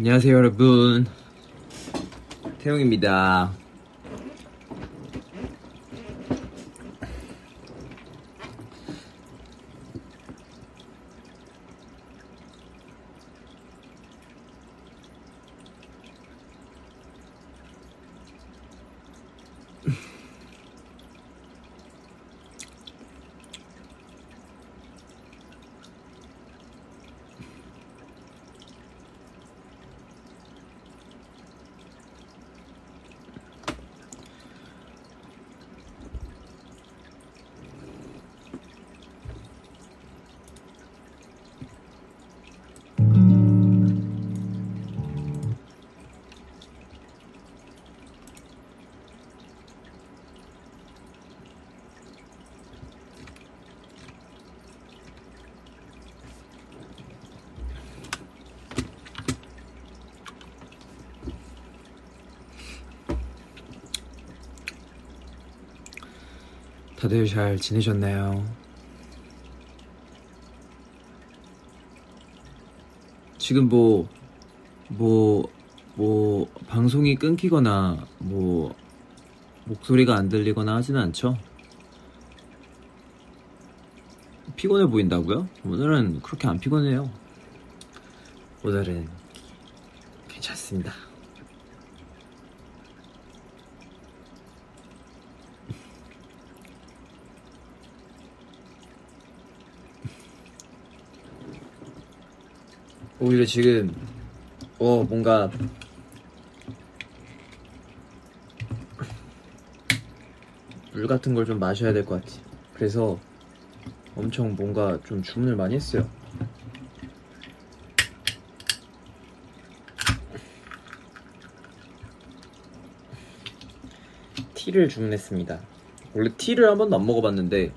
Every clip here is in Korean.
안녕하세요 여러분. 태용입니다 다들 잘 지내셨나요? 지금 뭐, 뭐, 뭐, 방송이 끊기거나, 뭐, 목소리가 안 들리거나 하지는 않죠? 피곤해 보인다고요? 오늘은 그렇게 안 피곤해요. 오늘은 괜찮습니다. 오히려 지금 어 뭔가 물 같은 걸 좀 마셔야 될 것 같아. 그래서 엄청 뭔가 좀 주문을 많이 했어요. 티를 주문했습니다. 원래 티를 한 번도 안 먹어봤는데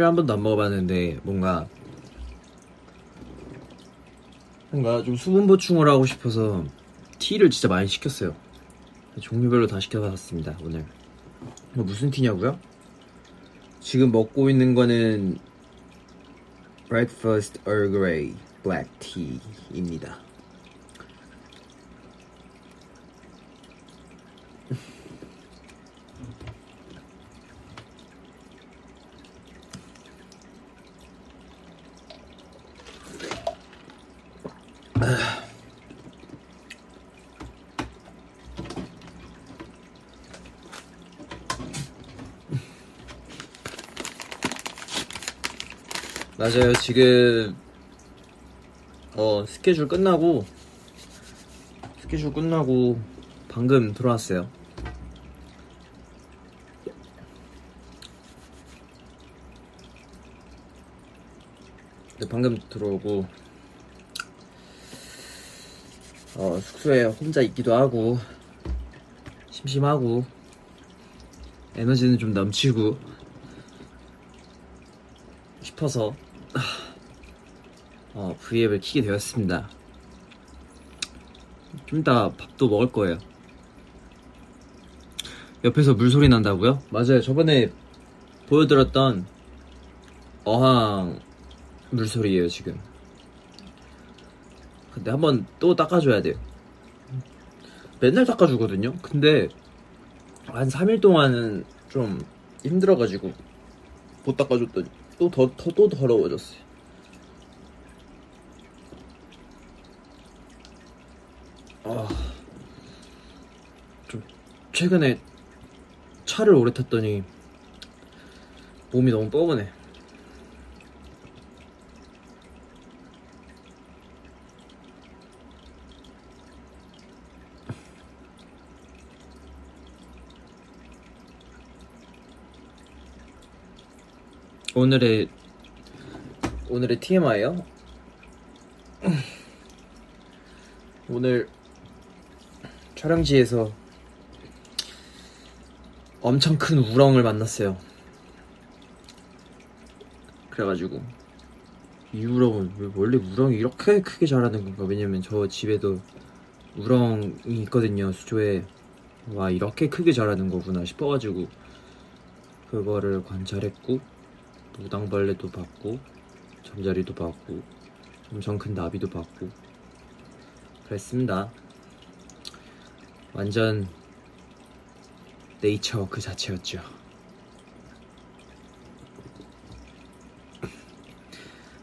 티를 한 번도 안 먹어봤는데 뭔가 뭔가 좀 수분 보충을 하고 싶어서 티를 진짜 많이 시켰어요. 종류별로 다 시켜봤습니다 오늘. 뭐 무슨 티냐고요? 지금 먹고 있는 거는 Breakfast Earl Grey Black Tea입니다. 맞아요. 지금 어 스케줄 끝나고 스케줄 끝나고 방금 들어왔어요. 네, 방금 들어오고 어, 숙소에 혼자 있기도 하고 심심하고 에너지는 좀 넘치고 싶어서 어, V앱을 키게 되었습니다. 좀 이따 밥도 먹을 거예요. 옆에서 물소리 난다고요? 맞아요. 저번에 보여드렸던 어항 물소리예요, 지금. 근데 한번 또 닦아줘야 돼요. 맨날 닦아주거든요? 근데 한 3일 동안은 좀 힘들어가지고 못 닦아줬더니 또 더, 더, 또 더러워졌어요. 최근에 차를 오래 탔더니 몸이 너무 뻐근해. 오늘의 오늘의 TMI요? 오늘 촬영지에서 엄청 큰 우렁을 만났어요. 그래가지고 이 우렁은 왜 원래 우렁이 이렇게 크게 자라는 건가? 왜냐면 저 집에도 우렁이 있거든요 수조에 와 이렇게 크게 자라는 거구나 싶어가지고 그거를 관찰했고 무당벌레도 봤고 잠자리도 봤고 엄청 큰 나비도 봤고 그랬습니다 완전 네이처 그 자체였죠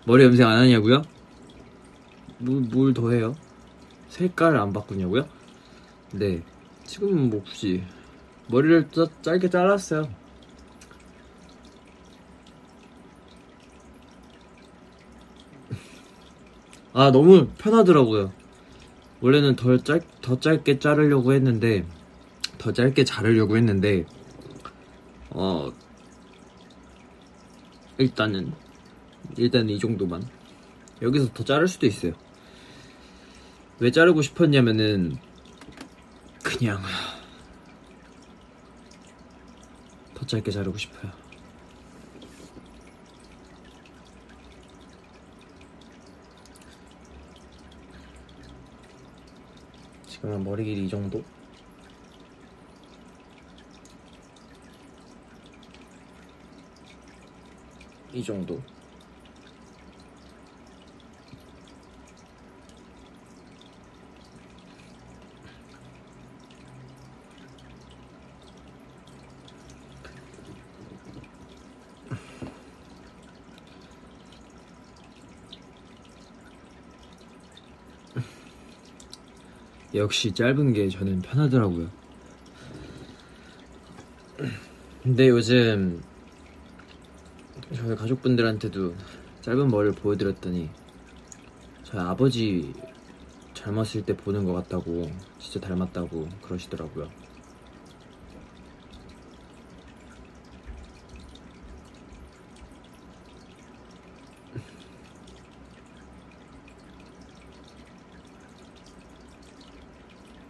머리 염색 안 하냐고요? 뭘 더 해요? 색깔을 안 바꾸냐고요? 네 지금은 뭐 굳이 머리를 짜, 짧게 잘랐어요 아 너무 편하더라고요 원래는 더, 짧, 더 짧게 자르려고 했는데 더 짧게 자르려고 했는데 어 일단은 일단 이 정도만. 여기서 더 자를 수도 있어요. 왜 자르고 싶었냐면은 그냥 더 짧게 자르고 싶어요. 지금은 머리 길이 이 정도? 이 정도 역시 짧은 게 저는 편하더라고요. 근데 요즘 저희 가족분들한테도 짧은 머리를 보여드렸더니 저희 아버지 젊었을 때 보는 것 같다고 진짜 닮았다고 그러시더라고요.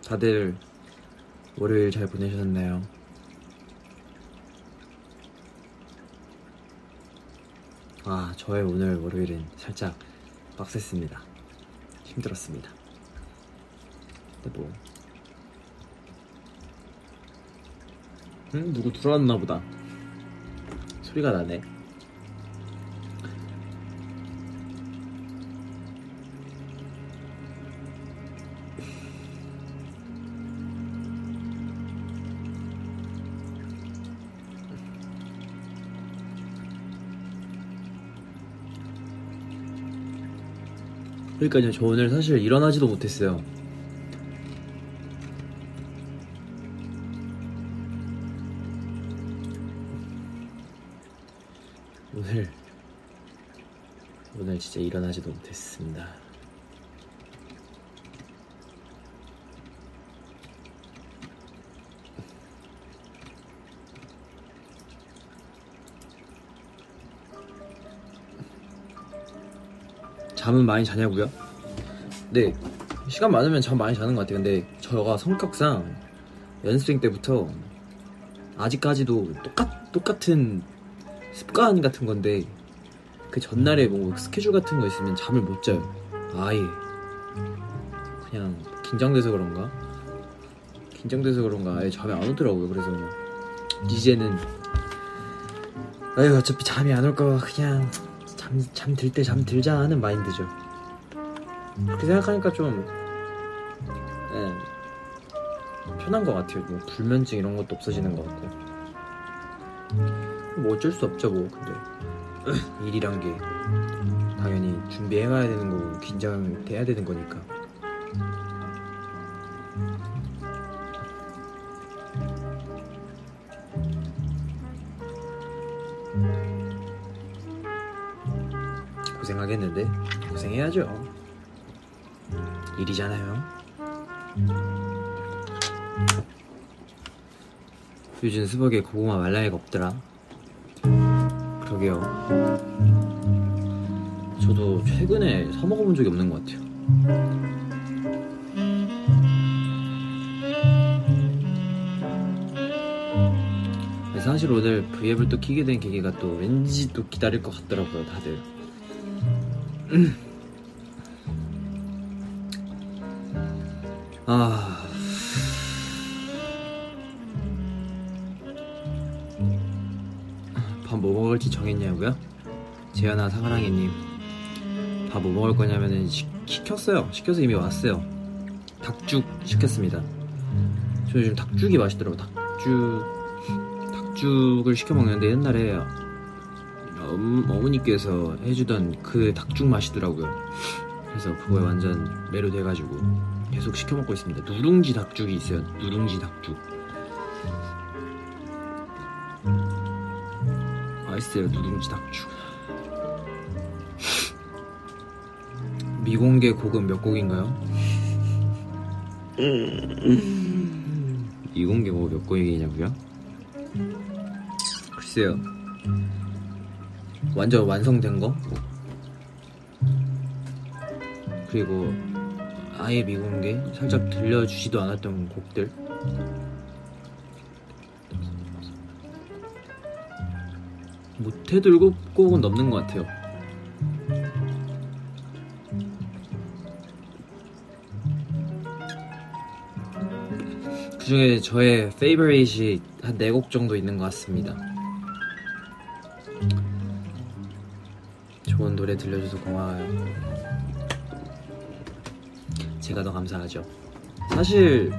다들 월요일 잘 보내셨나요? 아, 저의 오늘 월요일은 살짝 빡셌습니다. 힘들었습니다. 근데 뭐. 응? 누구 들어왔나 보다. 소리가 나네. 그러니까요, 저 오늘 사실 일어나지도 못했어요. 오늘, 오늘 진짜 일어나지도 못했습니다. 잠은 많이 자냐고요? 네 시간 많으면 잠 많이 자는 것 같아요. 근데 저가 성격상 연습생 때부터 아직까지도 똑같, 똑같은 습관 같은 건데 그 전날에 뭐 스케줄 같은 거 있으면 잠을 못 자요. 아예. 그냥 긴장돼서 그런가? 긴장돼서 그런가? 아예 잠이 안 오더라고요. 그래서 이제는 아유 어차피 잠이 안 올까 그냥 잠, 잠들 때 잠 들자 하는 마인드죠. 그렇게 생각하니까 좀, 예, 편한 것 같아요. 뭐, 불면증 이런 것도 없어지는 것 같고. 뭐 어쩔 수 없죠, 뭐, 근데. 일이란 게, 당연히 준비해가야 되는 거고, 긴장돼야 되는 거니까. 고생하겠는데? 고생해야죠. 일이잖아요. 요즘 수박에 고구마 말라이가 없더라. 그러게요. 저도 최근에 사 먹어본 적이 없는 것 같아요. 사실 오늘 브이앱을 또 키게 된 계기가 또 왠지 또 기다릴 것 같더라고요 다들 아. 밥 뭐 먹을지 정했냐고요? 재현아 사랑해님. 밥 뭐 먹을 거냐면은 시, 시켰어요. 시켜서 이미 왔어요. 닭죽 시켰습니다. 저 요즘 닭죽이 맛있더라고. 닭죽 닭죽을 시켜 먹는데 옛날에 엄, 어머니께서 해주던 그 닭죽 맛이더라고요. 그래서 그거에 완전 매료돼가지고 계속 시켜 먹고 있습니다. 누룽지 닭죽이 있어요. 누룽지 닭죽. 맛있어요 누룽지 닭죽. 미공개 곡은 몇 곡인가요? 미공개 곡몇 곡이냐고요? 글쎄요 완전 완성된 거? 그리고 아예 미공개 살짝 들려주지도 않았던 곡들? 못해도 일곱 곡은 넘는 것 같아요. 그 중에 저의 페이버릿이 한 네 곡 정도 있는 것 같습니다 들려줘서 고마워요 제가 더 감사하죠 사실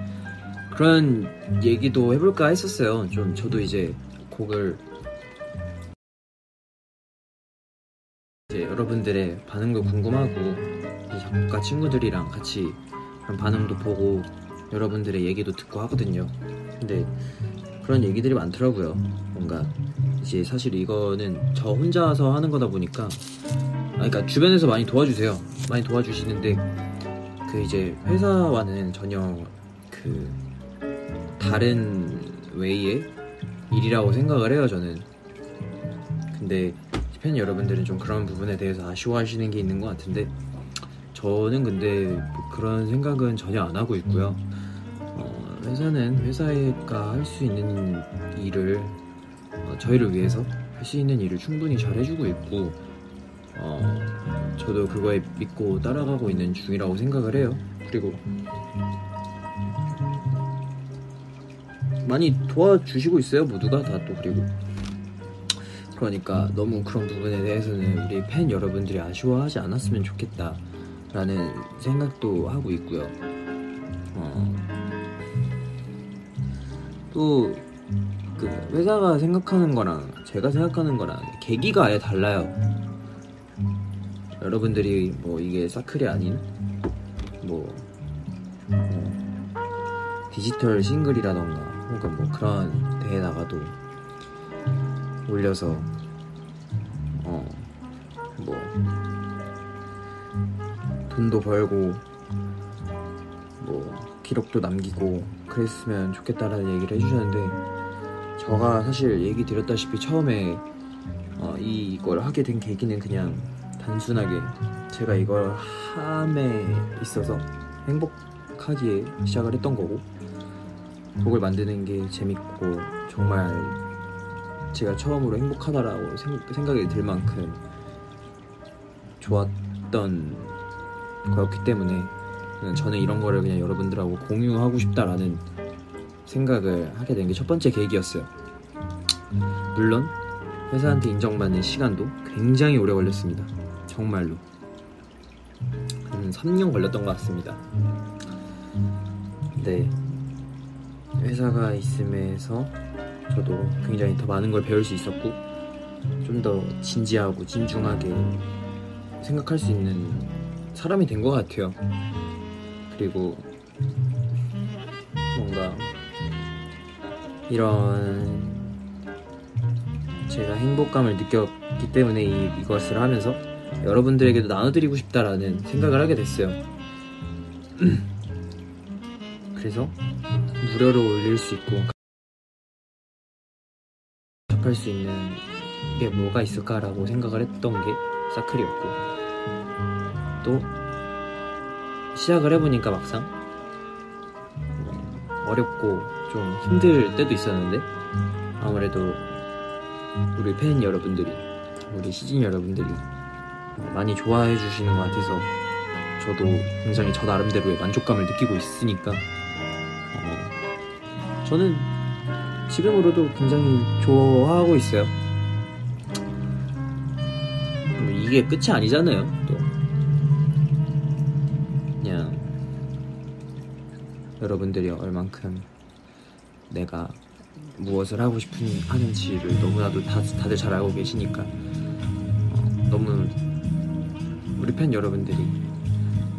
그런 얘기도 해볼까 했었어요 좀 저도 이제 곡을 이제 여러분들의 반응도 궁금하고 작곡가 친구들이랑 같이 그런 반응도 보고 여러분들의 얘기도 듣고 하거든요. 근데 그런 얘기들이 많더라고요. 뭔가 이제 사실 이거는 저 혼자서 하는 거다 보니까 아 그러니까 주변에서 많이 도와주세요. 많이 도와주시는데 그 이제 회사와는 전혀 그 다른 웨이의 일이라고 생각을 해요. 저는. 근데 팬 여러분들은 좀 그런 부분에 대해서 아쉬워하시는 게 있는 것 같은데 저는 근데 뭐 그런 생각은 전혀 안 하고 있고요. 어, 회사는 회사가 할 수 있는 일을 어, 저희를 위해서 할 수 있는 일을 충분히 잘 해주고 있고 어, 저도 그거에 믿고 따라가고 있는 중이라고 생각을 해요. 그리고 많이 도와주시고 있어요 모두가 다 또 그리고 그러니까 너무 그런 부분에 대해서는 우리 팬 여러분들이 아쉬워하지 않았으면 좋겠다라는 생각도 하고 있고요. 어, 또그 회사가 생각하는 거랑 제가 생각하는 거랑 계기가 아예 달라요. 여러분들이 뭐 이게 사클이 아닌 뭐, 뭐 디지털 싱글이라던가 혹은 뭐 그런 대회 나가도 올려서 어 뭐 돈도 벌고 뭐 기록도 남기고 그랬으면 좋겠다라는 얘기를 해주셨는데 저가 사실 얘기 드렸다시피 처음에 어, 이걸 하게 된 계기는 그냥 단순하게 제가 이걸 함에 있어서 행복하기에 시작을 했던 거고 곡을 만드는 게 재밌고 정말 제가 처음으로 행복하다라고 생각이 들 만큼 좋았던 거였기 때문에 저는 이런 거를 그냥 여러분들하고 공유하고 싶다라는 생각을 하게 된 게 첫 번째 계기였어요. 물론 회사한테 인정받는 시간도 굉장히 오래 걸렸습니다. 정말로. 한 3년 걸렸던 것 같습니다. 네. 회사가 있음에서 저도 굉장히 더 많은 걸 배울 수 있었고 좀 더 진지하고 진중하게 생각할 수 있는 사람이 된 것 같아요. 그리고 뭔가 이런 제가 행복감을 느꼈기 때문에 이, 이것을 하면서 여러분들에게도 나눠드리고 싶다라는 생각을 하게 됐어요. 그래서 무료로 올릴 수 있고 접할 수 있는 게 뭐가 있을까라고 생각을 했던 게 사클이었고 또 시작을 해보니까 막상 어렵고 좀 힘들 때도 있었는데 아무래도 우리 팬 여러분들이 우리 시즌 여러분들이 많이 좋아해 주시는 것 같아서 저도 굉장히 저 나름대로의 만족감을 느끼고 있으니까 어, 저는 지금으로도 굉장히 좋아하고 있어요. 이게 끝이 아니잖아요. 또 그냥 여러분들이 얼만큼 내가 무엇을 하고 싶은 하는지를 너무나도 다, 다들 잘 알고 계시니까 어, 너무 우리 팬 여러분들이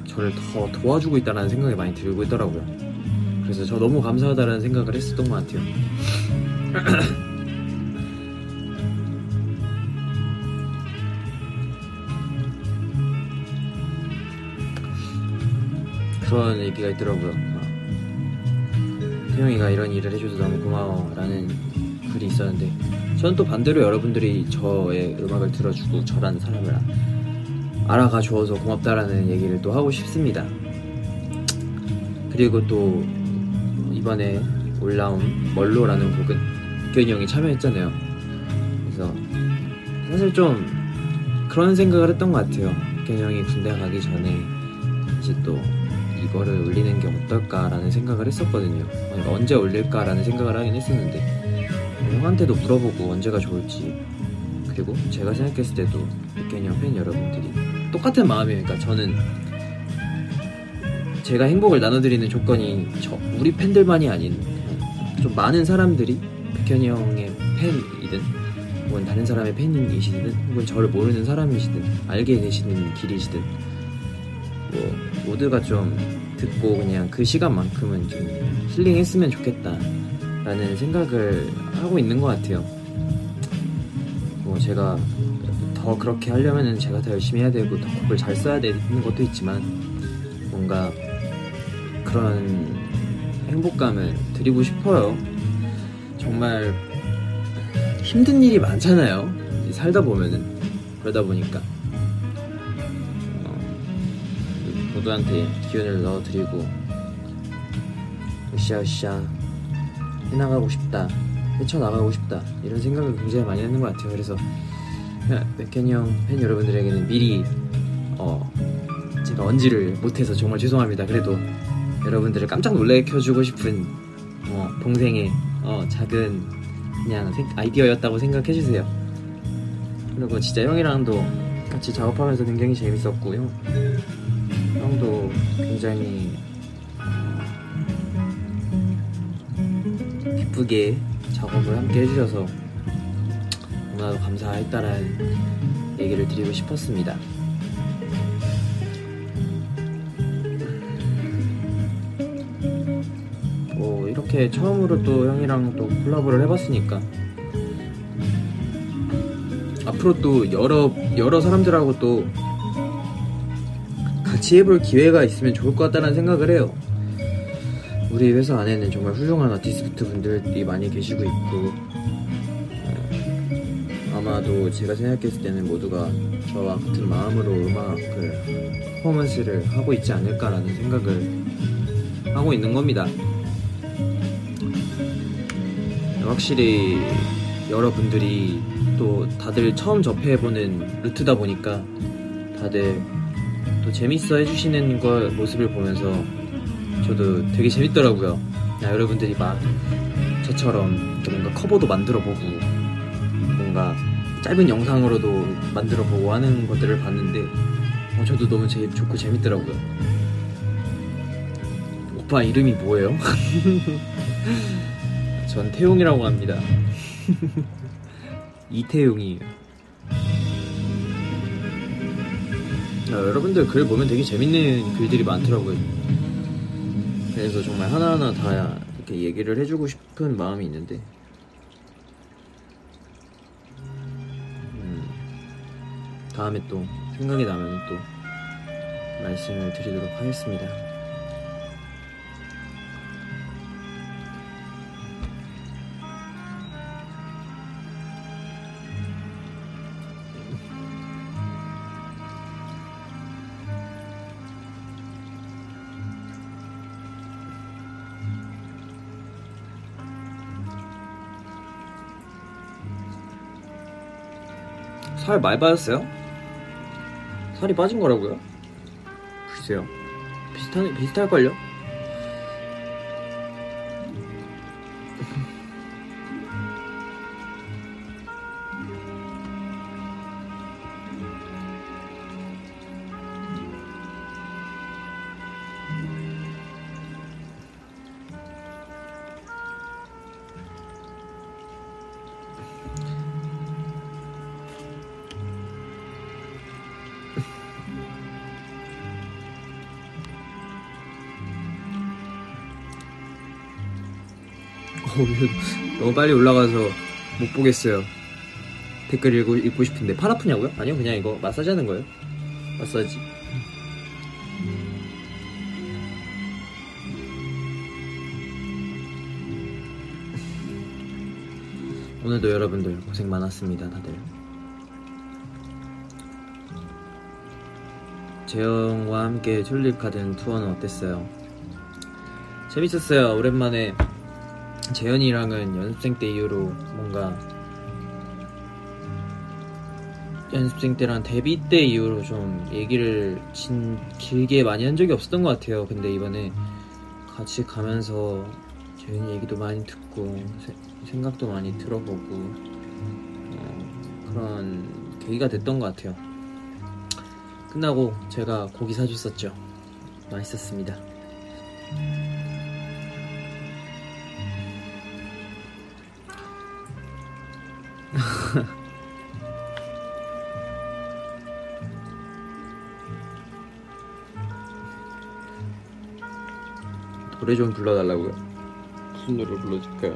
저를 더 도와주고 있다는 생각이 많이 들고 있더라고요. 그래서 저 너무 감사하다는 생각을 했었던 것 같아요. 그런 얘기가 있더라고요. 태영이가 이런 일을 해줘서 너무 고마워라는 글이 있었는데 저는 또 반대로 여러분들이 저의 음악을 들어주고 저라는 사람을 알아가 주어서 고맙다라는 얘기를 또 하고 싶습니다. 그리고 또 이번에 올라온 멀로라는 곡은 백현이 형이 참여했잖아요. 그래서 사실 좀 그런 생각을 했던 것 같아요. 백현이 형이 군대 가기 전에 이제 또 이거를 올리는 게 어떨까라는 생각을 했었거든요. 언제 올릴까라는 생각을 하긴 했었는데 형한테도 물어보고 언제가 좋을지 그리고 제가 생각했을 때도 백현이 형 팬 여러분들이 똑같은 마음이에요. 그러니까 저는 제가 행복을 나눠드리는 조건이 저 우리 팬들만이 아닌 좀 많은 사람들이 백현이 형의 팬이든 혹은 다른 사람의 팬이시든 혹은 저를 모르는 사람이시든 알게 되시는 길이시든 뭐 모두가 좀 듣고 그냥 그 시간만큼은 좀 힐링했으면 좋겠다라는 생각을 하고 있는 것 같아요. 뭐 제가 더 그렇게 하려면은 제가 더 열심히 해야 되고 더 곡을 잘 써야 되는 것도 있지만 뭔가 그런 행복감을 드리고 싶어요. 정말 힘든 일이 많잖아요. 살다 보면은 그러다 보니까 어, 모두한테 기운을 넣어드리고 으쌰으쌰 해나가고 싶다 헤쳐나가고 싶다 이런 생각을 굉장히 많이 하는 것 같아요. 그래서 백현이 형 팬 여러분들에게는 미리 어, 제가 언지를 못해서 정말 죄송합니다. 그래도 여러분들을 깜짝 놀래켜주고 싶은 어, 동생의 어, 작은 그냥 아이디어였다고 생각해주세요. 그리고 진짜 형이랑도 같이 작업하면서 굉장히 재밌었고 형, 형도 굉장히 어, 기쁘게 작업을 함께 해주셔서 너무나도 감사했다라는 얘기를 드리고 싶었습니다. 뭐 이렇게 처음으로 또 형이랑 또 콜라보를 해봤으니까 앞으로 또 여러 여러 사람들하고 또 같이 해볼 기회가 있으면 좋을 것 같다는 생각을 해요. 우리 회사 안에는 정말 훌륭한 아티스트 분들이 많이 계시고 있고 어, 아마도 제가 생각했을 때는 모두가 저와 같은 마음으로 음악을 퍼포먼스를 하고 있지 않을까라는 생각을 하고 있는 겁니다. 확실히 여러분들이 또 다들 처음 접해보는 루트다 보니까 다들 또 재밌어 해주시는 걸 모습을 보면서 저도 되게 재밌더라고요. 야, 여러분들이 막 저처럼 뭔가 커버도 만들어보고 뭔가 짧은 영상으로도 만들어 보고 하는 것들을 봤는데 어, 저도 너무 제, 좋고 재밌더라고요. 오빠 이름이 뭐예요? 전 태용이라고 합니다. 이태용이에요. 아, 여러분들 글 보면 되게 재밌는 글들이 많더라고요. 그래서 정말 하나하나 다 이렇게 얘기를 해주고 싶은 마음이 있는데, 다음에 또 생각이 나면 또 말씀을 드리도록 하겠습니다. 살 많이 빠졌어요? 살이 빠진 거라고요? 모르겠어요. 비슷한 비슷할걸요? 어, 너무 빨리 올라가서 못 보겠어요. 댓글 읽고, 읽고 싶은데 팔 아프냐고요? 아니요 그냥 이거 마사지 하는 거예요. 마사지. 오늘도 여러분들 고생 많았습니다 다들. 재영과 함께 튤립 가든 투어는 어땠어요? 재밌었어요. 오랜만에 재현이랑은 연습생 때 이후로 뭔가 연습생 때랑 데뷔 때 이후로 좀 얘기를 진 길게 많이 한 적이 없었던 것 같아요. 근데 이번에 같이 가면서 재현이 얘기도 많이 듣고 세, 생각도 많이 들어보고 어, 그런 계기가 됐던 것 같아요. 끝나고 제가 고기 사줬었죠. 맛있었습니다. 노래 좀 불러달라고요? 무슨 노래 불러줄까요?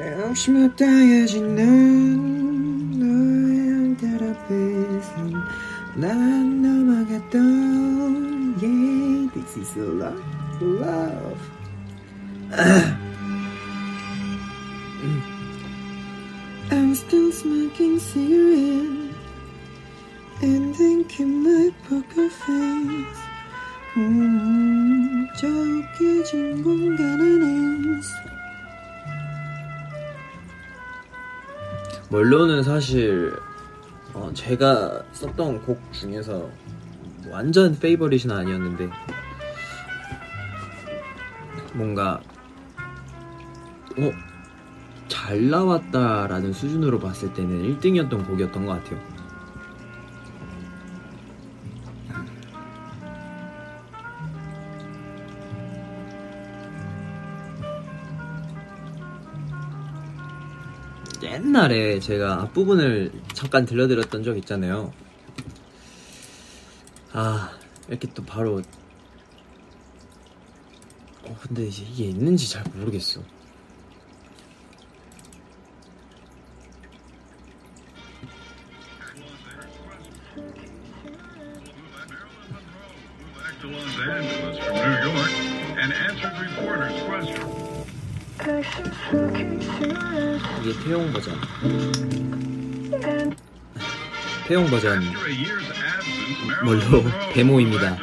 열심히 따야지 넌 너의 달 앞에서 난 넘어갔던 Yeah, this is love, love I'm still smoking cigarette And thinking my poker face 깨진 공간 안에서 멀로는 사실 어, 제가 썼던 곡 중에서 완전 페이버릿은 아니었는데 뭔가 어? 잘 나왔다라는 수준으로 봤을 때는 1등이었던 곡이었던 것 같아요. 옛날에 제가 앞부분을 잠깐 들려드렸던 적 있잖아요. 아, 이렇게 또 바로. 어, 근데 이게 있는지 잘 모르겠어. 태용 버전. 뭘로? 데모입니다.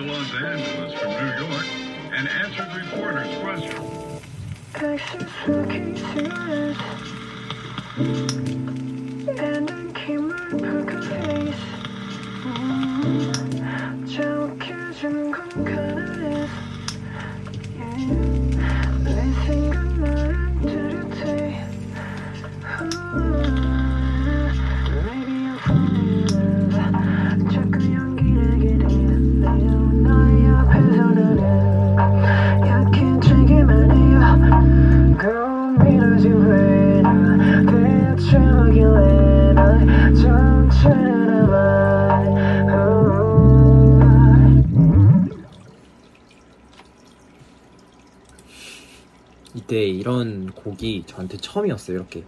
곡이 저한테 처음이었어요. 이렇게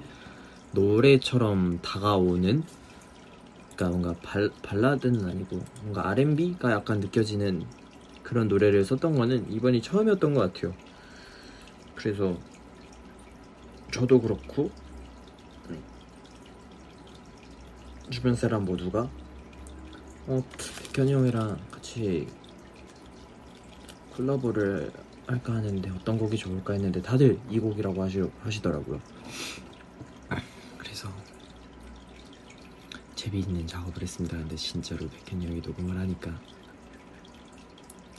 노래처럼 다가오는 그러니까 뭔가 발, 발라드는 아니고 뭔가 R&B가 약간 느껴지는 그런 노래를 썼던 거는 이번이 처음이었던 것 같아요. 그래서 저도 그렇고 음, 주변 사람 모두가 어 백현이 형이랑 같이 콜라보를 할까 하는데 어떤 곡이 좋을까 했는데 다들 이 곡이라고 하시, 하시더라고요. 그래서 재미있는 작업을 했습니다. 근데 진짜로 백현 형이 녹음을 하니까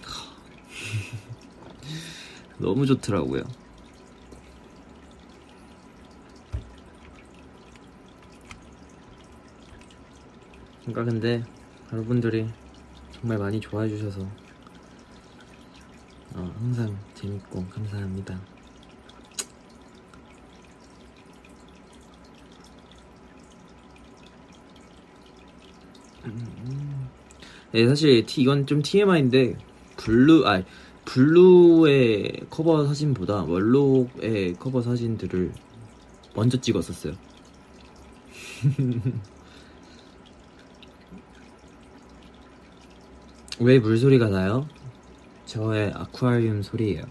너무 좋더라고요. 그러니까 근데 여러분들이 정말 많이 좋아해 주셔서 어, 항상 재밌고 감사합니다. 네, 사실 이건 좀 TMI인데 블루 아 블루의 커버 사진보다 원록의 커버 사진들을 먼저 찍었었어요. 왜 물소리가 나요? 저의 아쿠아리움 소리예요.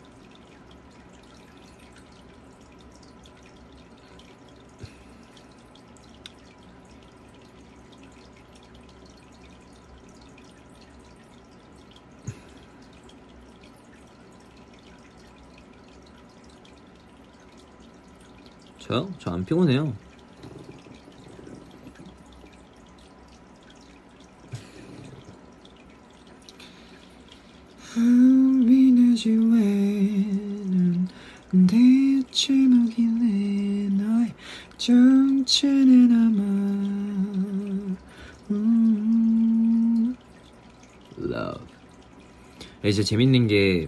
저요? 저 안 피곤해요. 미내지 왜는 대체 뭐길래 너의 정체는 아마 음. Love 이제 재밌는 게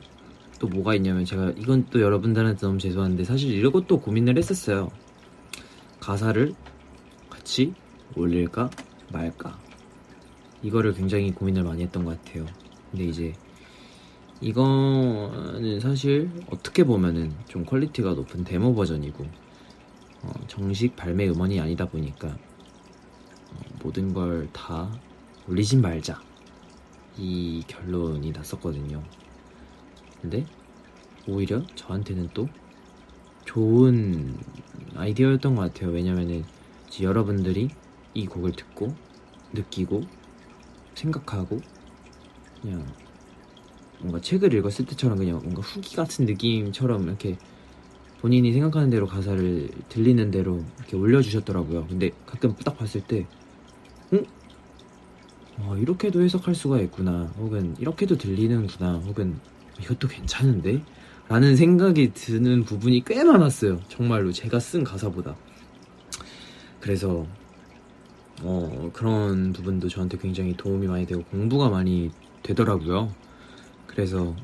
또 뭐가 있냐면 제가 이건 또 여러분들한테 너무 죄송한데 사실 이것도 고민을 했었어요. 가사를 같이 올릴까 말까. 이거를 굉장히 고민을 많이 했던 것 같아요. 근데 이제 이거는 사실 어떻게 보면은 좀 quality가 높은 데모 버전이고 어, 정식 발매 음원이 아니다 보니까 어, 모든 걸 다 올리진 말자 이 결론이 났었거든요. 근데 오히려 저한테는 또 좋은 아이디어였던 것 같아요. 왜냐면은 여러분들이 이 곡을 듣고 느끼고 생각하고 그냥 뭔가 책을 읽었을 때처럼 그냥 뭔가 후기 같은 느낌처럼 이렇게 본인이 생각하는 대로 가사를 들리는 대로 이렇게 올려주셨더라고요. 근데 가끔 딱 봤을 때, 응? 어, 이렇게도 해석할 수가 있구나. 혹은 이렇게도 들리는구나. 혹은 이것도 괜찮은데? 라는 생각이 드는 부분이 꽤 많았어요. 정말로 제가 쓴 가사보다. 그래서 어, 그런 부분도 저한테 굉장히 도움이 많이 되고 공부가 많이 되더라고요. 그래서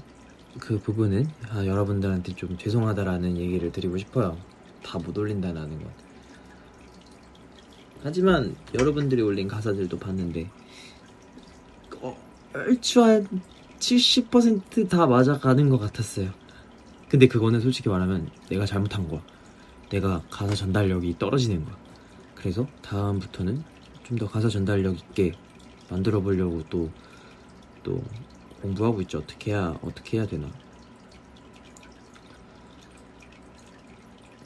그 부분은 아, 여러분들한테 좀 죄송하다라는 얘기를 드리고 싶어요. 다 못 올린다라는 것. 하지만 여러분들이 올린 가사들도 봤는데 어, 얼추 한 70%다 맞아가는 것 같았어요. 근데 그거는 솔직히 말하면 내가 잘못한 거야. 내가 가사 전달력이 떨어지는 거야. 그래서 다음부터는 좀 더 가사 전달력 있게 만들어 보려고 또, 또 공부하고 있죠. 어떻게 해야, 어떻게 해야 되나.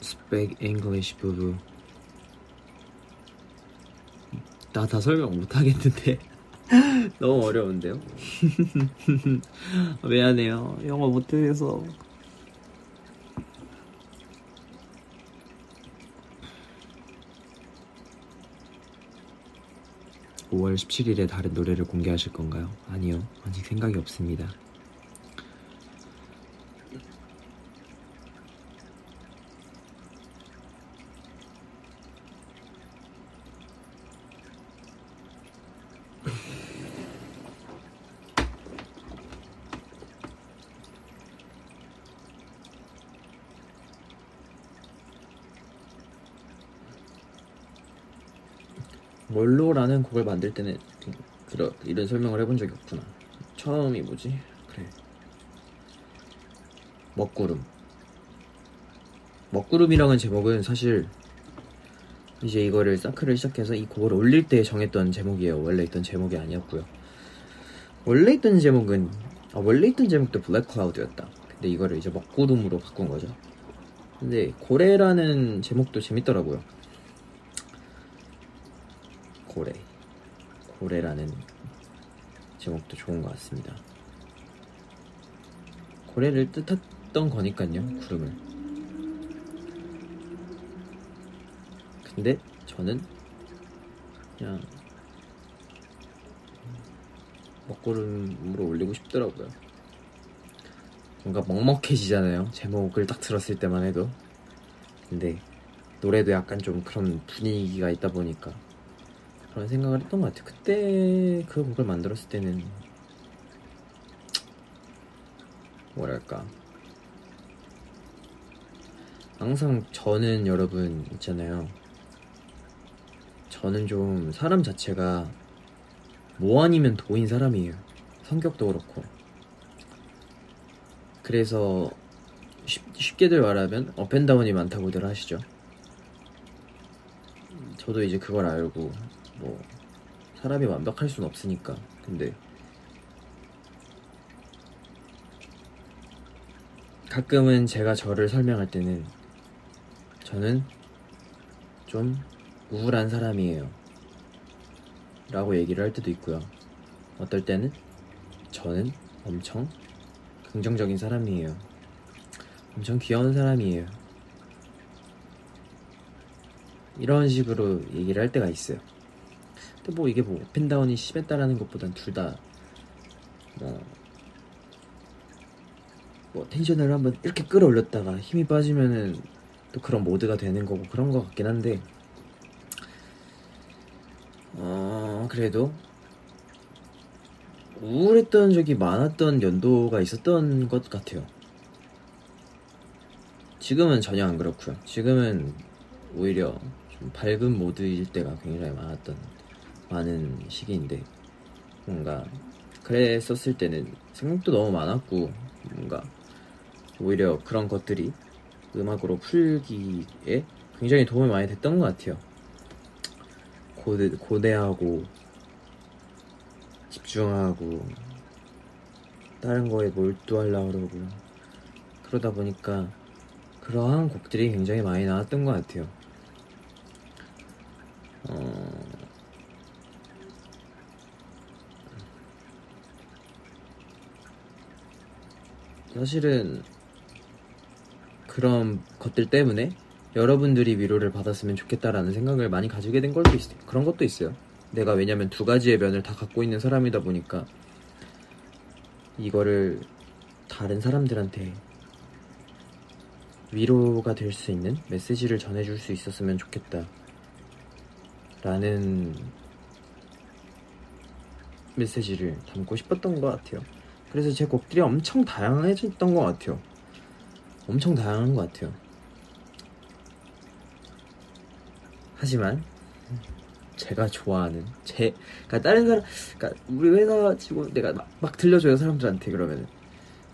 Speak English 부부. 나 다 설명 못 하겠는데. 너무 어려운데요? 미안해요. 영어 못해서. (5월 17일에) 다른 노래를 공개하실 건가요? 아니요 아직 생각이 없습니다 뭘로라는 곡을 만들 때는 좀 그런 이런 설명을 해본 적이 없구나. 처음이 뭐지? 그래. 먹구름. 먹구름이라는 제목은 사실 이제 이거를 사크를 시작해서 이 곡을 올릴 때 정했던 제목이에요. 원래 있던 제목이 아니었고요. 원래 있던 제목은 아, 원래 있던 제목도 블랙 클라우드였다. 근데 이거를 이제 먹구름으로 바꾼 거죠. 근데 고래라는 제목도 재밌더라고요. 고래. 고래라는 제목도 좋은 것 같습니다. 고래를 뜻했던 거니까요, 구름을. 근데 저는 그냥 먹구름으로 올리고 싶더라고요. 뭔가 먹먹해지잖아요. 제목을 딱 들었을 때만 해도. 근데 노래도 약간 좀 그런 분위기가 있다 보니까 그런 생각을 했던 것 같아요. 그때 그 곡을 만들었을 때는 뭐랄까 항상 저는 여러분 있잖아요. 저는 좀 사람 자체가 뭐 아니면 도인 사람이에요. 성격도 그렇고. 그래서 쉽, 쉽게들 말하면 업앤다운이 많다고들 하시죠. 저도 이제 그걸 알고 뭐 사람이 완벽할 순 없으니까. 근데 가끔은 제가 저를 설명할 때는 저는 좀 우울한 사람이에요. 라고 얘기를 할 때도 있고요. 어떨 때는 저는 엄청 긍정적인 사람이에요. 엄청 귀여운 사람이에요. 이런 식으로 얘기를 할 때가 있어요. 근데 뭐 이게 뭐 펜다운이 심했다라는 것보단 둘다 뭐, 뭐 텐션을 한번 이렇게 끌어올렸다가 힘이 빠지면은 또 그런 모드가 되는 거고 그런 것 같긴 한데 어 그래도 우울했던 적이 많았던 연도가 있었던 것 같아요. 지금은 전혀 안 그렇고요. 지금은 오히려 좀 밝은 모드일 때가 굉장히 많았던 많은 시기인데 뭔가 그랬었을 때는 생각도 너무 많았고 뭔가 오히려 그런 것들이 음악으로 풀기에 굉장히 도움이 많이 됐던 것 같아요. 고대, 고대하고 집중하고 다른 거에 몰두하려고 그러고 그러다 보니까 그러한 곡들이 굉장히 많이 나왔던 것 같아요. 어... 사실은 그런 것들 때문에 여러분들이 위로를 받았으면 좋겠다라는 생각을 많이 가지게 된 것도 있어요. 그런 것도 있어요. 내가 왜냐면 두 가지의 면을 다 갖고 있는 사람이다 보니까 이거를 다른 사람들한테 위로가 될 수 있는 메시지를 전해줄 수 있었으면 좋겠다. 라는 메시지를 담고 싶었던 것 같아요. 그래서 제 곡들이 엄청 다양해졌던 것 같아요. 엄청 다양한 것 같아요. 하지만 제가 좋아하는 제 그러니까 다른 사람 그러니까 우리 회사 치고 내가 막, 막 들려줘요 사람들한테 그러면은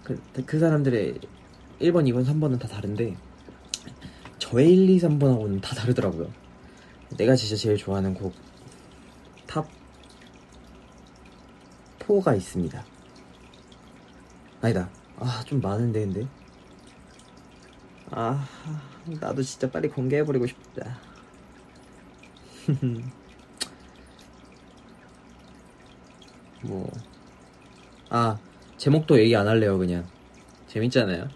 그, 그 사람들의 1번, 2번, 3번은 다 다른데 저의 1, 2, 3번하고는 다 다르더라고요. 내가 진짜 제일 좋아하는 곡 top 4가 있습니다. 아니다. 아, 좀 많은데, 근데. 아, 나도 진짜 빨리 공개해버리고 싶다. 뭐. 아, 제목도 얘기 안 할래요, 그냥. 재밌잖아요.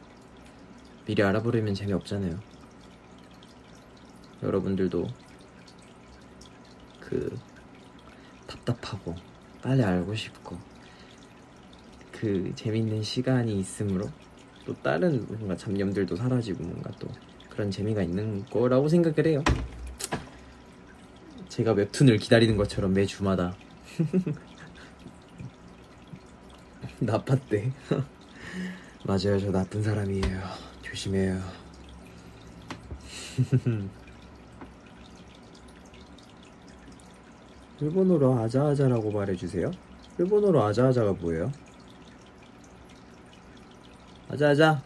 미리 알아버리면 재미없잖아요. 여러분들도 그 답답하고 빨리 알고 싶고 그 재밌는 시간이 있으므로 또 다른 뭔가 잡념들도 사라지고 뭔가 또 그런 재미가 있는 거라고 생각을 해요. 제가 웹툰을 기다리는 것처럼 매 주마다 나빴대. 맞아요, 저 나쁜 사람이에요. 조심해요. 일본어로 아자아자라고 말해주세요. 일본어로 아자아자가 뭐예요? 아자아자.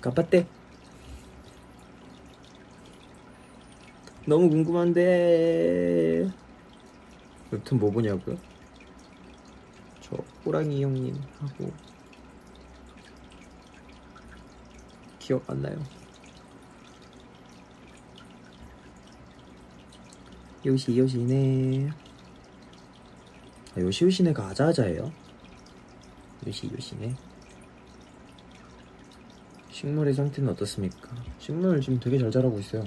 깜빡대. 너무 궁금한데. 여튼 뭐 보냐고요? 저 호랑이 형님 하고 기억 안 나요. 요시 요시네. 아, 요시 요시네가 아자아자예요. 요시 요시네. 식물의 상태는 어떻습니까? 식물 지금 되게 잘 자라고 있어요.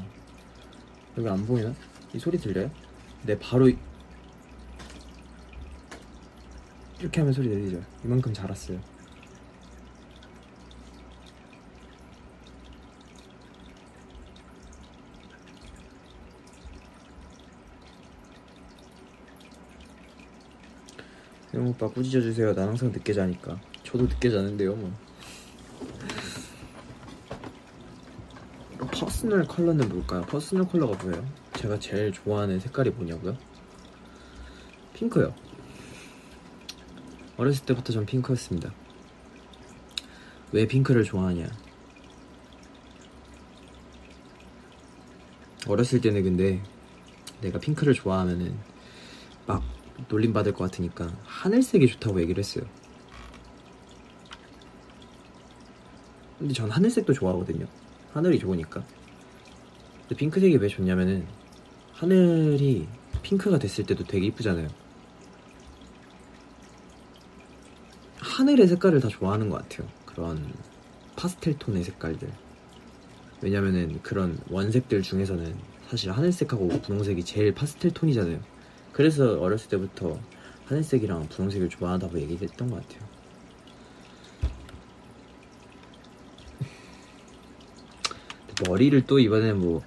여기 안 보이나? 이 소리 들려요? 네, 바로 이- 이렇게 하면 소리 내리죠. 이만큼 자랐어요. 오빠 꾸짖어 주세요. 난 항상 늦게 자니까. 저도 늦게 자는데요, 뭐. personal color는 뭘까요? personal color가 뭐예요? 제가 제일 좋아하는 색깔이 뭐냐고요? 핑크요. 어렸을 때부터 전 핑크였습니다. 왜 핑크를 좋아하냐? 어렸을 때는 근데 내가 핑크를 좋아하면은 막 놀림 받을 것 같으니까 하늘색이 좋다고 얘기를 했어요. 근데 전 하늘색도 좋아하거든요. 하늘이 좋으니까. 근데 핑크색이 왜 좋냐면은 하늘이 핑크가 됐을 때도 되게 이쁘잖아요. 하늘의 색깔을 다 좋아하는 것 같아요. 그런 파스텔 톤의 색깔들. 왜냐면은 그런 원색들 중에서는 사실 하늘색하고 분홍색이 제일 파스텔 톤이잖아요. 그래서 어렸을 때부터 하늘색이랑 분홍색을 좋아하다고 얘기했던 것 같아요. 머리를 또 이번에 뭐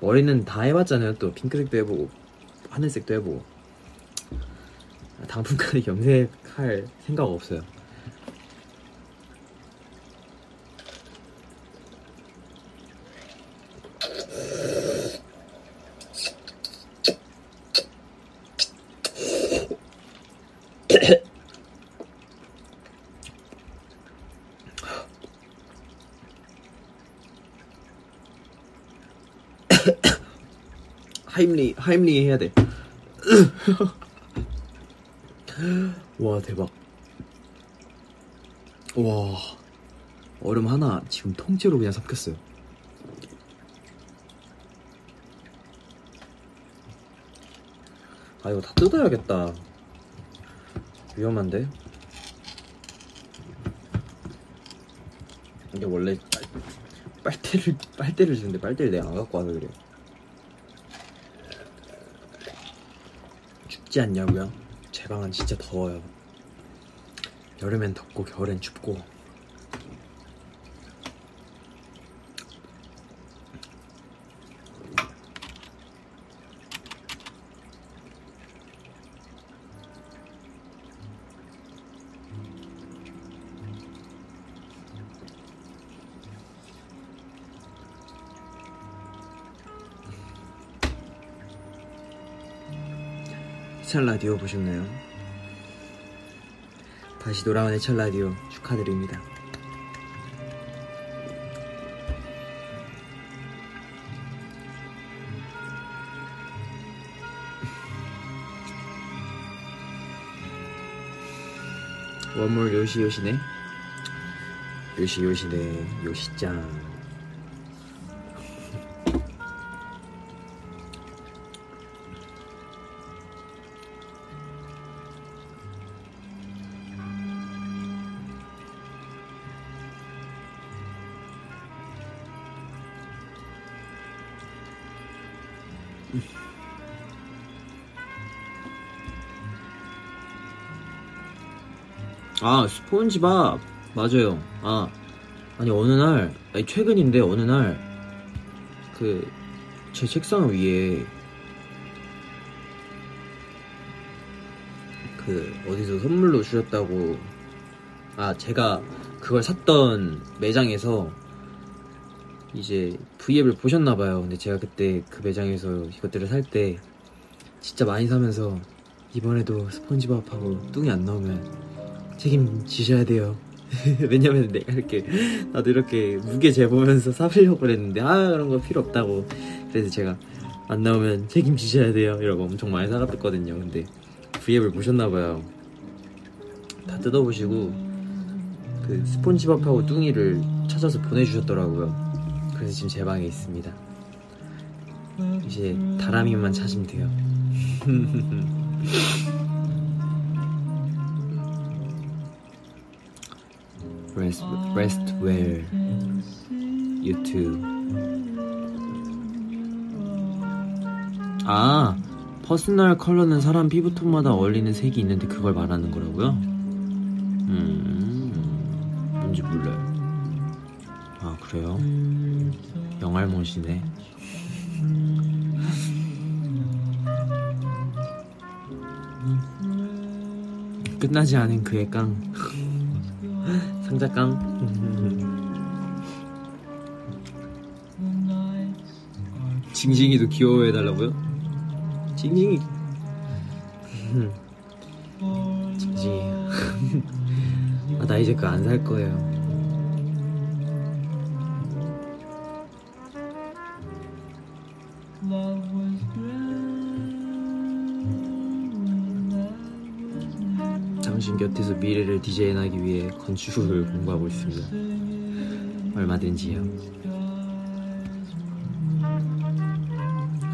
머리는 다 해봤잖아요. 또 핑크색도 해보고 하늘색도 해보고 당분간은 염색할 생각 없어요. 하임리 해야 돼. 와 대박. 와 얼음 하나 지금 통째로 그냥 삼켰어요. 아 이거 다 뜯어야겠다. 위험한데? 이게 원래 빨, 빨대를 빨대를 주는데 빨대를 내가 안 갖고 와서 그래요. 춥지 않냐고요? 제 방은 진짜 더워요. 여름엔 덥고 겨울엔 춥고. 해찬 라디오 보셨나요? 다시 돌아온 해찬 라디오 축하드립니다. 원몰 요시 요시네 요시 요시네 요시짱 아 스폰지밥 맞아요. 아 아니 어느 날 아니 최근인데 어느 날 그 제 책상 위에 그 어디서 선물로 주셨다고 아 제가 그걸 샀던 매장에서 이제 V앱을 보셨나봐요. 근데 제가 그때 그 매장에서 이것들을 살 때 진짜 많이 사면서 이번에도 스폰지밥하고 뚱이 안 나오면 책임지셔야 돼요. 왜냐면 내가 이렇게 나도 이렇게 무게 재보면서 사려고 그랬는데 아 그런 거 필요 없다고. 그래서 제가 안 나오면 책임지셔야 돼요. 이러고 엄청 많이 사갔거든요. 근데 V앱을 보셨나봐요. 다 뜯어보시고 그 스폰지밥하고 뚱이를 찾아서 보내주셨더라고요. 그래서 지금 제 방에 있습니다. 이제 다람이만 찾으면 돼요 Rest, rest where you two. 아, personal color는 사람 피부톤마다 어울리는 색이 있는데 그걸 말하는 거라고요? 음, 뭔지 몰라요. 아, 그래요? 영알못이네. 끝나지 않은 그의 깡. 상자깡. 징징이도 귀여워해달라고요? 징징이. 징징이. 아, 나 이제 그거 안 살 거예요. 미래를 디자인하기 위해 건축을 공부하고 있습니다. 얼마든지요.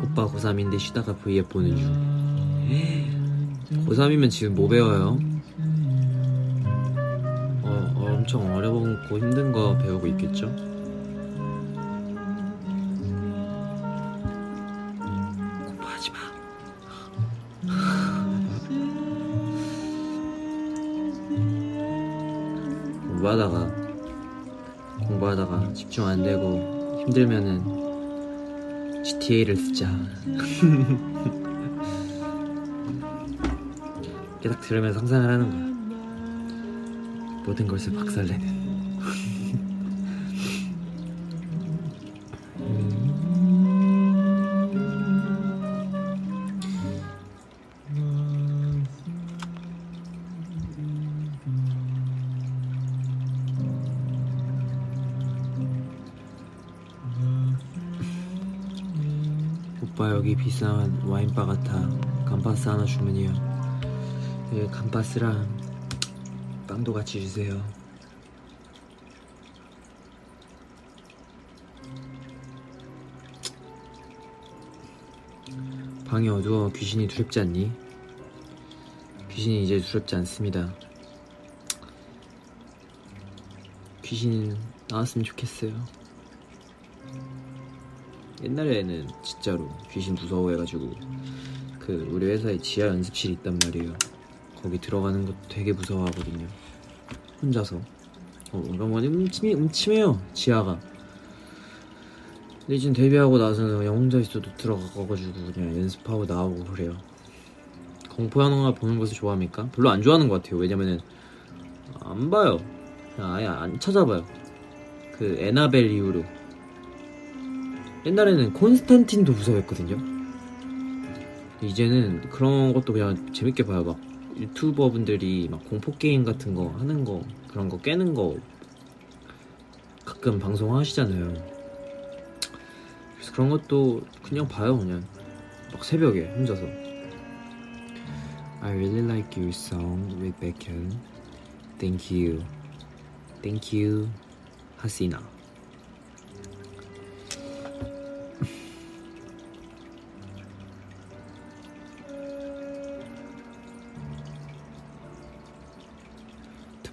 오빠 고3인데 쉬다가 V앱 보는 중. 고3이면 지금 뭐 배워요? 어, 어, 엄청 어려웠고 힘든 거 배우고 있겠죠? 공부하다가 공부하다가 집중 안 되고 힘들면은 GTA를 쓰자. 이렇게 딱 들으면서 상상을 하는 거야. 모든 것을 박살내는. 비싼 와인바 같아. 감파스 하나 주면요. 예, 감파스랑 빵도 같이 주세요. 방이 어두워 귀신이 두렵지 않니? 귀신이 이제 두렵지 않습니다. 귀신 나왔으면 좋겠어요. 옛날에는 진짜로 귀신 무서워해가지고 그 우리 회사에 지하 연습실이 있단 말이에요. 거기 들어가는 것도 되게 무서워하거든요. 혼자서. 어, 뭐 음침해, 음침해요 지하가. 근데 지금 데뷔하고 나서는 그냥 혼자 있어도 들어가가지고 그냥 연습하고 나오고 그래요. 공포 영화 보는 것을 좋아합니까? 별로 안 좋아하는 것 같아요. 왜냐면은 안 봐요. 아예 안 찾아봐요. 그 에나벨 이후로. 옛날에는 콘스탄틴도 무서워했거든요. 이제는 그런 것도 그냥 재밌게 봐요. 막 유튜버 분들이 막 공포 게임 같은 거 하는 거 그런 거 깨는 거 가끔 방송하시잖아요. 그래서 그런 것도 그냥 봐요 그냥 막 새벽에 혼자서. I really like your song with Baekhyun. Thank you. Thank you. 하시나.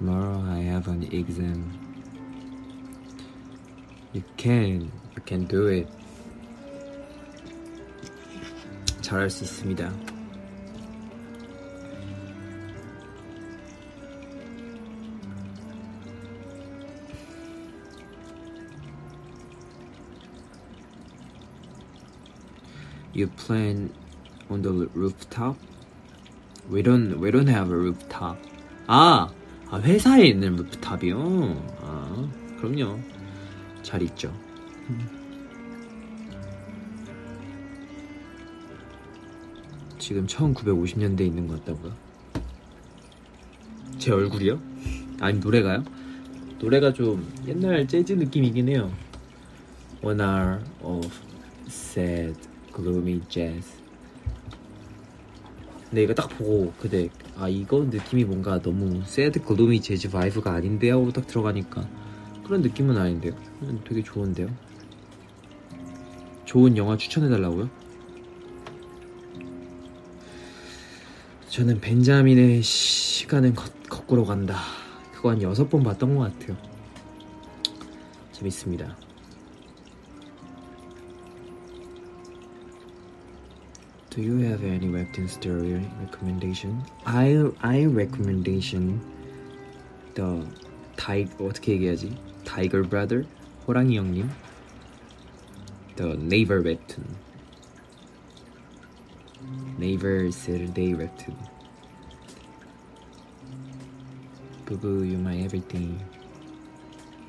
Tomorrow I have an exam. You can, you can do it. 잘할 수 있습니다. You plan on the rooftop? We don't, we don't have a rooftop. 아, 아 회사에 있는 루프탑이요. 아, 그럼요. 잘 있죠. 지금 1950년대에 있는 것 같다고요? 제 얼굴이요? 아니 노래가요? 노래가 좀 옛날 재즈 느낌이긴 해요. One hour of sad, gloomy jazz. 근데 이거 딱 보고 그때 아 이거 느낌이 뭔가 너무 sad gloomy jazz vibe가 아닌데 하고 딱 들어가니까. 그런 느낌은 아닌데요. 음, 되게 좋은데요. 좋은 영화 추천해달라고요? 저는 벤자민의 시간은 거, 거꾸로 간다. 그거 한 여섯 번 봤던 것 같아요. 재밌습니다 Do you have any webtoon story recommendation? I I recommendation the Ti 어떻게 얘기하지? Tiger Brother 호랑이 형님 The Naver webtoon Naver Saturday webtoon Boo boo, you my everything.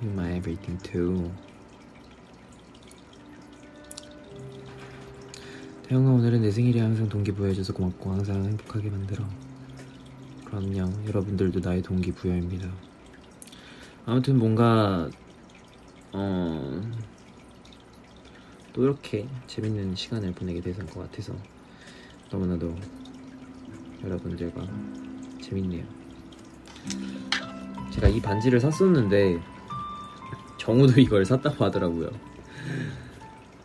You my everything too. 태영아 오늘은 내 생일이 항상 동기부여해줘서 고맙고 항상 행복하게 만들어. 그럼요. 여러분들도 나의 동기부여입니다. 아무튼 뭔가 어. 또 이렇게 재밌는 시간을 보내게 돼서 것 같아서 너무나도 여러분들과 재밌네요. 제가 이 반지를 샀었는데 정우도 이걸 샀다고 하더라고요.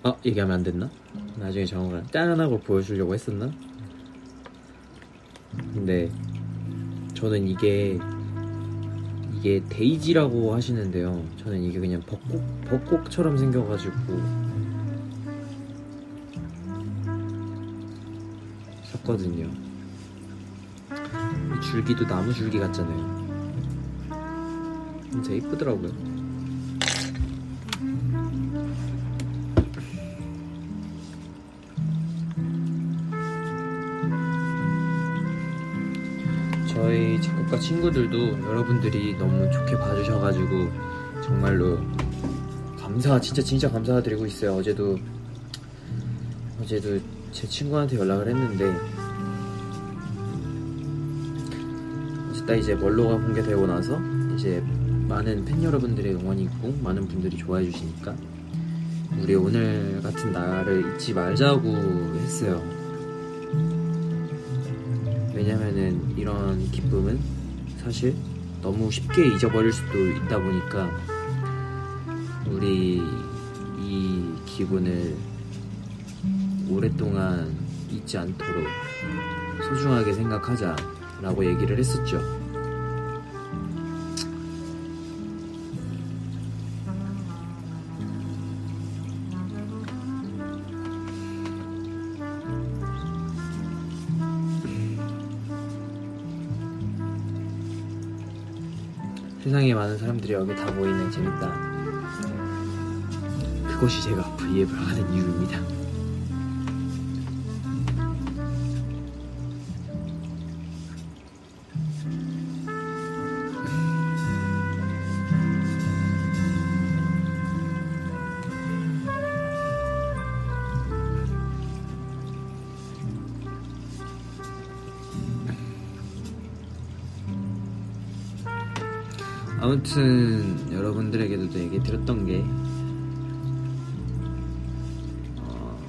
아 얘기하면 안 됐나? 나중에 정우가 짠하고 보여주려고 했었나? 근데 저는 이게 이게 데이지라고 하시는데요. 저는 이게 그냥 벚꽃 벚꽃처럼 생겨가지고 샀거든요. 이 줄기도 나무 줄기 같잖아요. 진짜 이쁘더라고요. 저희 작곡가 친구들도 여러분들이 너무 좋게 봐주셔가지고 정말로 감사 진짜 진짜 감사드리고 있어요. 어제도 어제도 제 친구한테 연락을 했는데 딱 이제 원로가 공개되고 나서 이제 많은 팬 여러분들의 응원이 있고 많은 분들이 좋아해 주시니까 우리 오늘 같은 날을 잊지 말자고 했어요. 왜냐면은 이런 기쁨은 사실 너무 쉽게 잊어버릴 수도 있다 보니까 우리 이 기분을 오랫동안 잊지 않도록 소중하게 생각하자라고 얘기를 했었죠. 세상에 많은 사람들이 여기 다 모이는 재밌다. 그것이 제가 V앱을 하는 이유입니다. 아무튼 여러분들에게도 얘기 드렸던 게 어,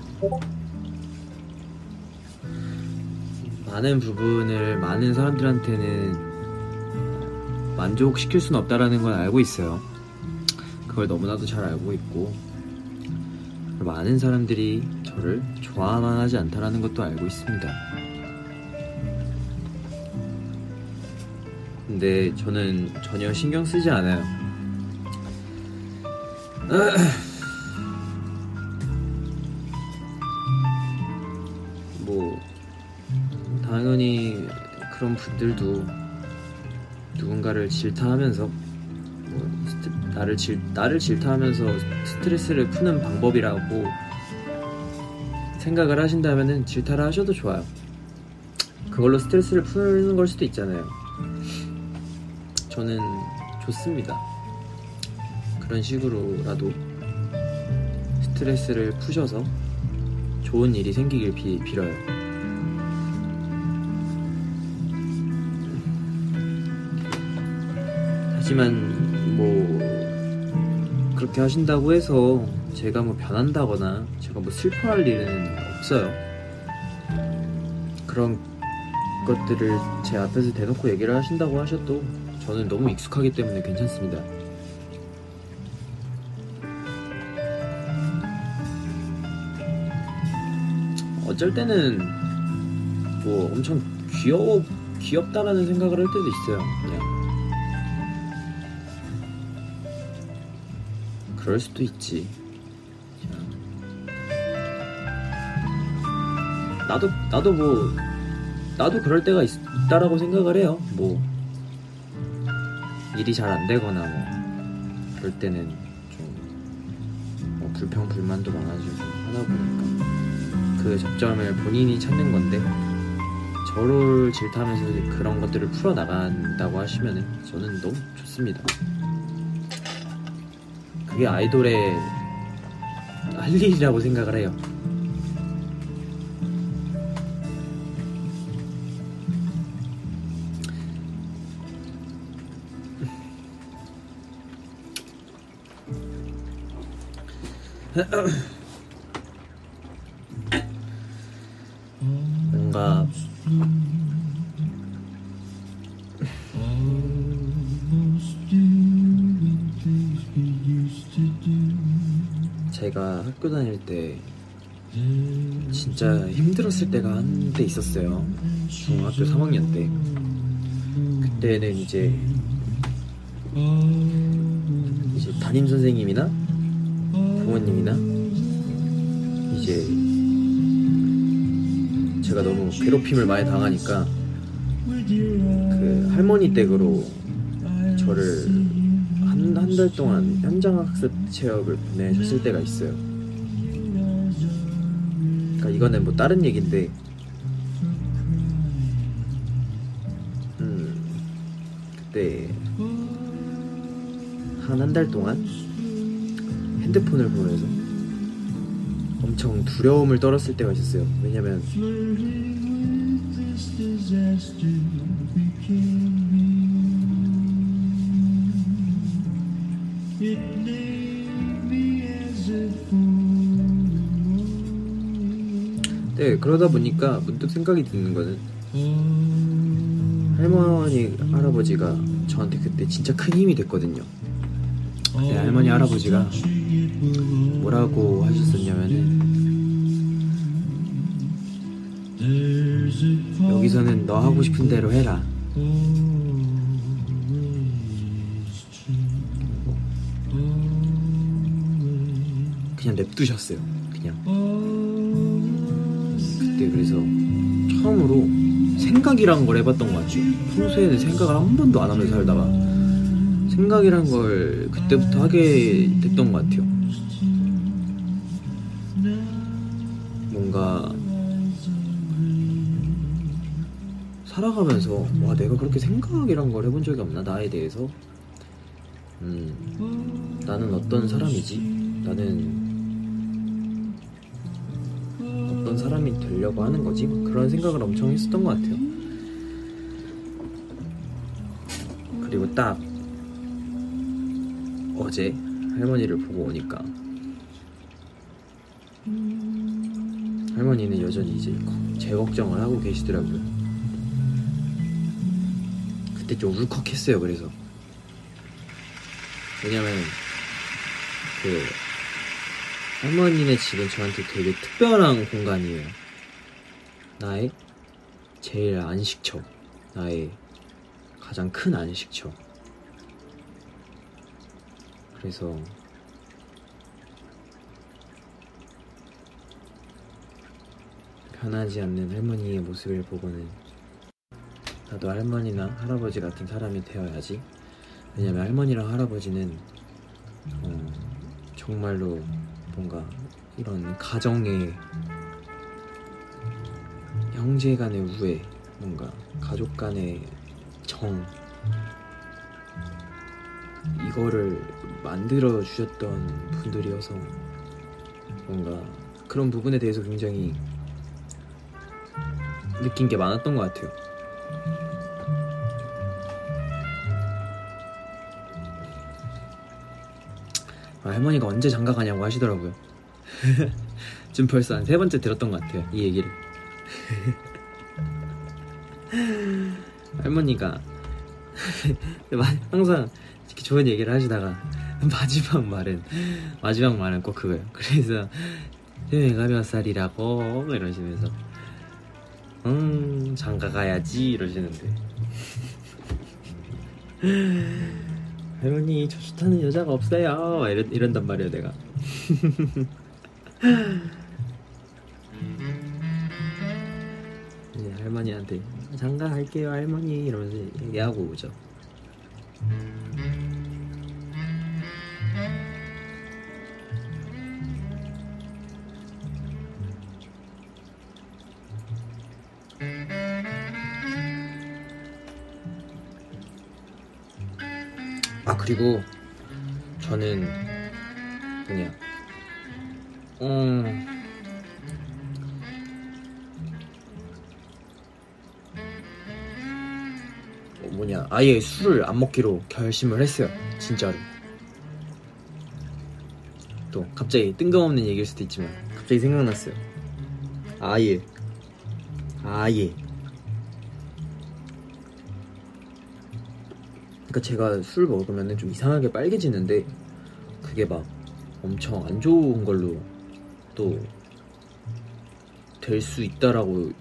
많은 부분을 많은 사람들한테는 만족시킬 수는 없다라는 걸 알고 있어요. 그걸 너무나도 잘 알고 있고 많은 사람들이 저를 좋아만 하지 않다라는 것도 알고 있습니다. 근데 저는 전혀 신경 쓰지 않아요. 뭐 당연히 그런 분들도 누군가를 질타하면서 뭐 스트- 나를 질 나를 질타하면서 스트레스를 푸는 방법이라고 생각을 하신다면은 질타를 하셔도 좋아요. 그걸로 스트레스를 푸는 걸 수도 있잖아요. 저는 좋습니다. 그런 식으로라도 스트레스를 푸셔서 좋은 일이 생기길 비, 빌어요. 하지만 뭐 그렇게 하신다고 해서 제가 뭐 변한다거나 제가 뭐 슬퍼할 일은 없어요. 그런 것들을 제 앞에서 대놓고 얘기를 하신다고 하셔도 저는 너무 익숙하기 때문에 괜찮습니다. 어쩔 때는 뭐 엄청 귀여워 귀엽다라는 생각을 할 때도 있어요. 그냥 그럴 수도 있지. 나도 나도 뭐 나도 그럴 때가 있, 있다라고 생각을 해요. 뭐 일이 잘 안 되거나 뭐 그럴 때는 좀뭐 불평 불만도 많아지고 하다 보니까 그 접점을 본인이 찾는 건데 저를 질타하면서 그런 것들을 풀어 나간다고 하시면은 저는 너무 좋습니다. 그게 아이돌의 할 일이라고 생각을 해요. 뭔가 제가 학교 다닐 때 진짜 힘들었을 때가 한 때 있었어요. 중학교 3학년 때. 그때는 이제 이제 담임 선생님이나 부모님이나 이제 제가 너무 괴롭힘을 많이 당하니까 그 할머니 댁으로 저를 한 한 달 동안 현장 학습 체험을 보내셨을 때가 있어요. 그러니까 이거는 뭐 다른 얘기인데, 음 그때 한 한 달 동안 핸드폰을 보면서 엄청 두려움을 떨었을 때가 있었어요. 왜냐면 네 그러다 보니까 문득 생각이 드는 거는 할머니 할아버지가 저한테 그때 진짜 큰 힘이 됐거든요. 네, 할머니 할아버지가 뭐라고 하셨었냐면은 여기서는 너 하고 싶은 대로 해라. 그냥 냅두셨어요. 그냥. 그때 그래서 처음으로 생각이란 걸 해봤던 것 같아요. 평소에는 생각을 한 번도 안 하면서 살다가 생각이란 걸 그때부터 하게 됐던 것 같아요. 뭔가 살아가면서 와 내가 그렇게 생각이란 걸 해본 적이 없나 나에 대해서? 음 나는 어떤 사람이지? 나는 어떤 사람이 되려고 하는 거지? 그런 생각을 엄청 했었던 것 같아요. 그리고 딱 어제 할머니를 보고 오니까 할머니는 여전히 이제 제 걱정을 하고 계시더라고요. 그때 좀 울컥했어요. 그래서 왜냐면 그 할머니네 집은 저한테 되게 특별한 공간이에요. 나의 제일 안식처, 나의 가장 큰 안식처. 그래서 변하지 않는 할머니의 모습을 보고는 나도 할머니나 할아버지 같은 사람이 되어야지. 왜냐면 할머니랑 할아버지는 어, 정말로 뭔가 이런 가정의 형제 간의 우애, 뭔가 가족 간의 정, 이거를 만들어 주셨던 분들이어서 뭔가 그런 부분에 대해서 굉장히 느낀 게 많았던 것 같아요. 아, 할머니가 언제 장가 가냐고 하시더라고요. 지금 벌써 한 세 번째 들었던 것 같아요. 이 얘기를. 할머니가 항상 이렇게 좋은 얘기를 하시다가 마지막 말은 마지막 말은 꼭 그거예요. 그래서 내가 몇 살이라고? 이러시면서 음 장가 가야지. 이러시는데 할머니 저 좋다는 여자가 없어요. 이런, 이런단 말이에요 내가. 할머니한테 장가 갈게요 할머니. 이러면서 얘기하고 오죠. 그리고 저는 그냥 음 어, 뭐냐 아예 술을 안 먹기로 결심을 했어요 진짜로. 또 갑자기 뜬금없는 얘기일 수도 있지만 갑자기 생각났어요. 아예 아예 그러니까 제가 술 먹으면 좀 이상하게 빨개지는데 그게 막 엄청 안 좋은 걸로 또 될 수 있다라고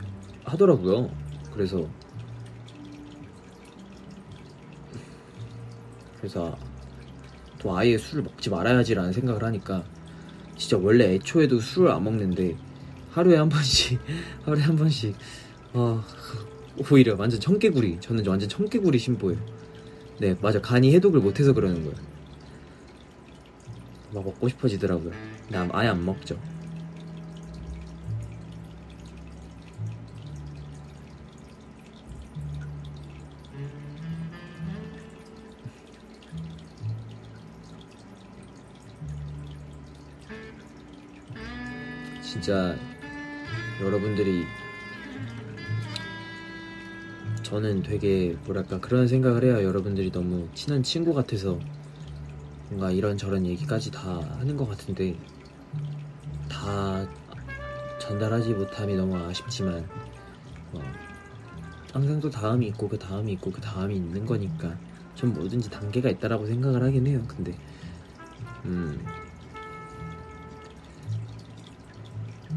하더라고요. 그래서 그래서 또 아예 술을 먹지 말아야지라는 생각을 하니까 진짜 원래 애초에도 술을 안 먹는데 하루에 한 번씩 하루에 한 번씩 아 오히려 완전 청개구리 저는 완전 청개구리 신보예요. 네 맞아 간이 해독을 못해서 그러는 거예요. 막 먹고 싶어지더라고요. 근데 아예 안 먹죠. 진짜 여러분들이 저는 되게 뭐랄까 그런 생각을 해요. 여러분들이 너무 친한 친구 같아서 뭔가 이런저런 얘기까지 다 하는 것 같은데 다 전달하지 못함이 너무 아쉽지만 어, 항상 또 다음이 있고 그 다음이 있고 그 다음이 있는 거니까 전 뭐든지 단계가 있다라고 생각을 하긴 해요. 근데 음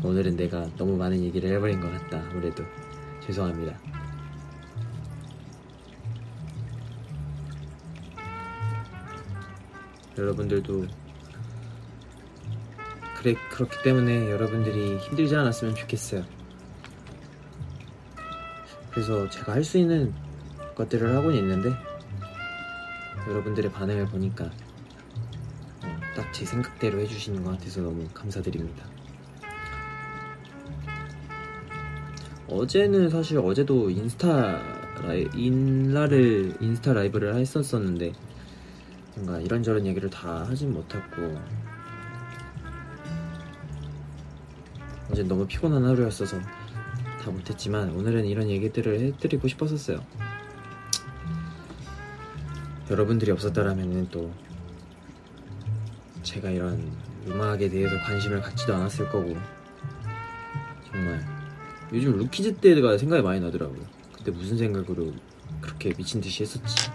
오늘은 내가 너무 많은 얘기를 해버린 것 같다. 아무래도 죄송합니다. 여러분들도 그래 그렇기 때문에 여러분들이 힘들지 않았으면 좋겠어요. 그래서 제가 할 수 있는 것들을 하고는 있는데 여러분들의 반응을 보니까 어, 딱제 생각대로 해주시는 것 같아서 너무 감사드립니다. 어제는 사실 어제도 인스타 라이 인라를 인스타 라이브를 했었었는데 뭔가 이런저런 얘기를 다 하진 못했고 어제 너무 피곤한 하루였어서 다 못했지만 오늘은 이런 얘기들을 해드리고 싶었었어요. 여러분들이 없었다라면은 또 제가 이런 음악에 대해서 관심을 갖지도 않았을 거고 정말 요즘 루키즈 때가 생각이 많이 나더라고요. 그때 무슨 생각으로 그렇게 미친 듯이 했었지?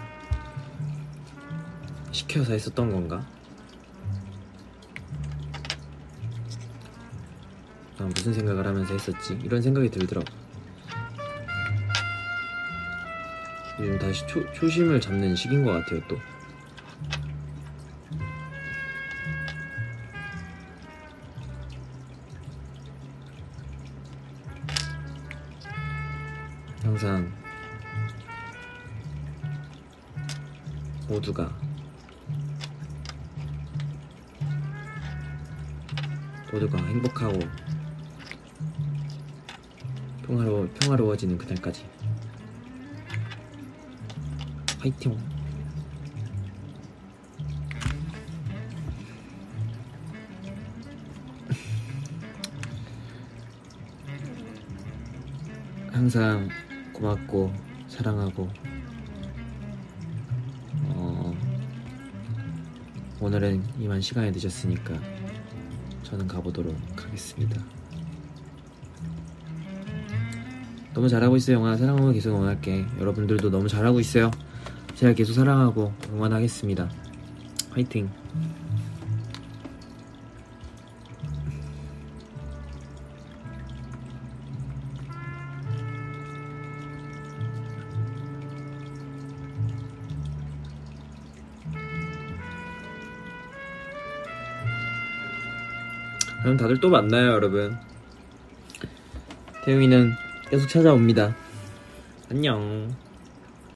시켜서 했었던 건가? 난 무슨 생각을 하면서 했었지? 이런 생각이 들더라고. 요즘 다시 초, 초심을 잡는 시기인 것 같아요, 또. 그날까지 화이팅! 항상 고맙고 사랑하고 어, 오늘은 이만 시간이 늦었으니까 저는 가보도록 하겠습니다. 너무 잘하고 있어요 영화. 사랑하고 계속 응원할게. 여러분들도 너무 잘하고 있어요. 제가 계속 사랑하고 응원하겠습니다. 화이팅. 그럼 다들 또 만나요 여러분. 태용이는 계속 찾아옵니다. 안녕.